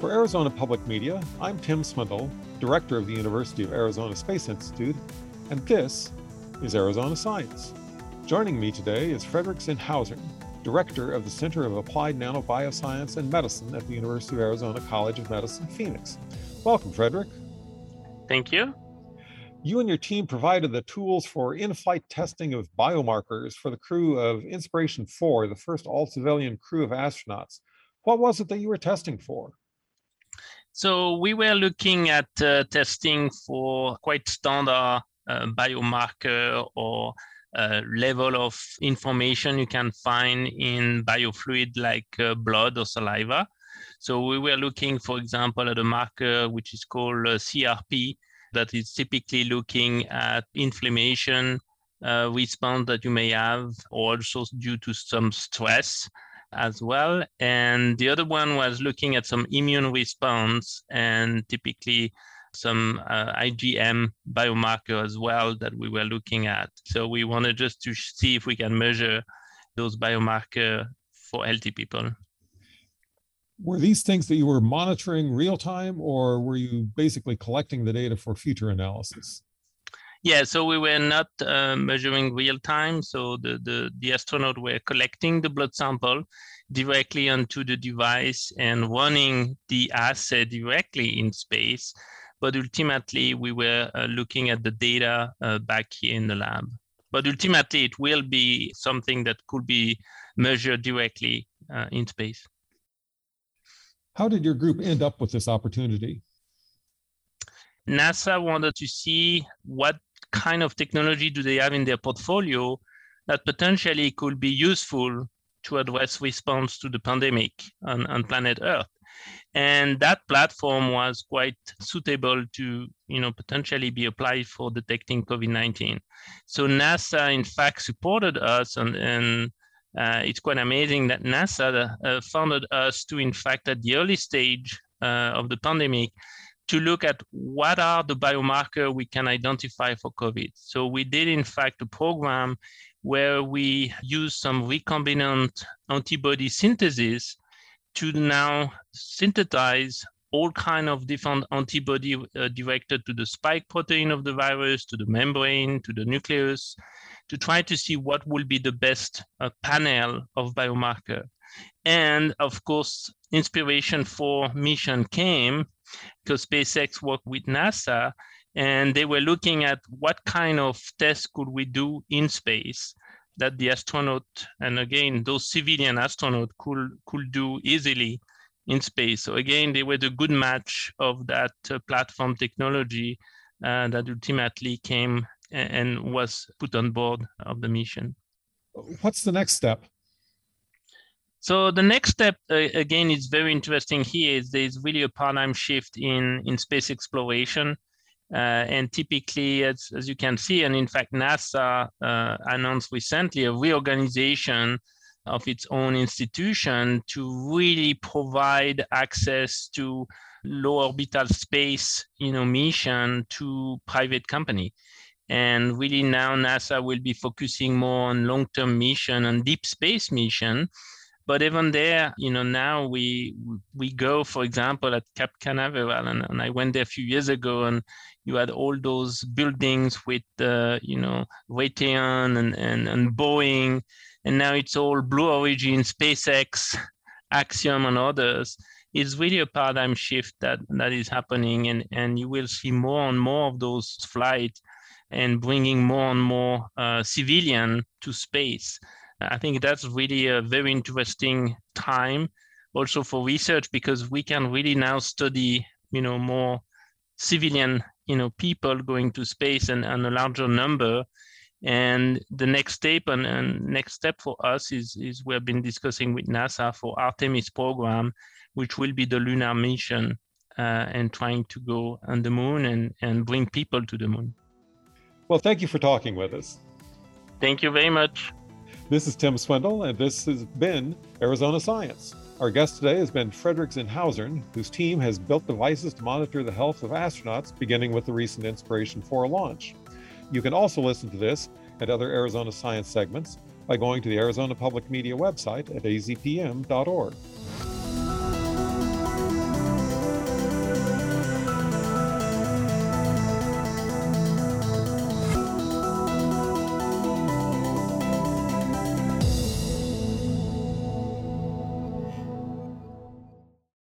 For Arizona Public Media, I'm Tim Swindle, Director of the University of Arizona Space Institute, and this is Arizona Science. Joining me today is Frederick Zenhausern, Director of the Center of Applied Nanobioscience and Medicine at the University of Arizona College of Medicine, Phoenix. Welcome, Frederick. Thank you. You and your team provided the tools for in flight testing of biomarkers for the crew of Inspiration 4, the first all civilian crew of astronauts. What was it that you were testing for? So we were looking at uh, testing for quite standard uh, biomarker or uh, level of information you can find in biofluid like uh, blood or saliva. So we were looking, for example, at a marker which is called uh, CRP that is typically looking at inflammation uh, response that you may have, or also due to some stress as well. And the other one was looking at some immune response and typically some uh, IgM biomarker as well that we were looking at. So we wanted just to see if we can measure those biomarker for healthy people. Were these things that you were monitoring real time or were you basically collecting the data for future analysis? Yeah, so we were not uh, measuring real time. So the, the, the astronaut were collecting the blood sample directly onto the device and running the assay directly in space. But ultimately, we were uh, looking at the data uh, back here in the lab. But ultimately, it will be something that could be measured directly uh, in space. How did your group end up with this opportunity? NASA wanted to see what kind of technology do they have in their portfolio that potentially could be useful to address response to the pandemic on, on planet Earth. And that platform was quite suitable to, you know, potentially be applied for detecting COVID-19. So NASA, in fact, supported us, and, and uh, it's quite amazing that NASA uh, funded us to, in fact, at the early stage uh, of the pandemic, to look at what are the biomarker we can identify for COVID. So we did, in fact, a program where we use some recombinant antibody synthesis to now synthesize all kind of different antibody uh, directed to the spike protein of the virus, to the membrane, to the nucleus, to try to see what will be the best uh, panel of biomarker. And of course, Inspiration 4 mission came because SpaceX worked with NASA and they were looking at what kind of tests could we do in space that the astronaut and again those civilian astronauts could could do easily in space. So again they were the good match of that uh, platform technology uh, that ultimately came and was put on board of the mission. What's the next step so the next step, uh, again, is very interesting here. Is there's really a paradigm shift in in space exploration, uh, and typically, as as you can see, and in fact, NASA uh, announced recently a reorganization of its own institution to really provide access to low orbital space, you know, mission to private company. And really now NASA will be focusing more on long-term mission and deep space mission but even there, you know, now we we go, for example, at Cap Canaveral, and, and I went there a few years ago, and you had all those buildings with, uh, you know, Raytheon and, and, and Boeing, and now it's all Blue Origin, SpaceX, Axiom, and others. It's really a paradigm shift that, that is happening, and, and you will see more and more of those flights and bringing more and more uh, civilian to space. I think that's really a very interesting time also for research because we can really now study, you know, more civilian, you know, people going to space and, and a larger number. And the next step and, and next step for us is, is we've been discussing with NASA for Artemis program, which will be the lunar mission uh, and trying to go on the moon and, and bring people to the moon. Well, thank you for talking with us. Thank you very much. This is Tim Swindle, and this has been Arizona Science. Our guest today has been Frederick Zenhausern, whose team has built devices to monitor the health of astronauts, beginning with the recent Inspiration 4 launch. You can also listen to this and other Arizona Science segments by going to the Arizona Public Media website at azpm.org.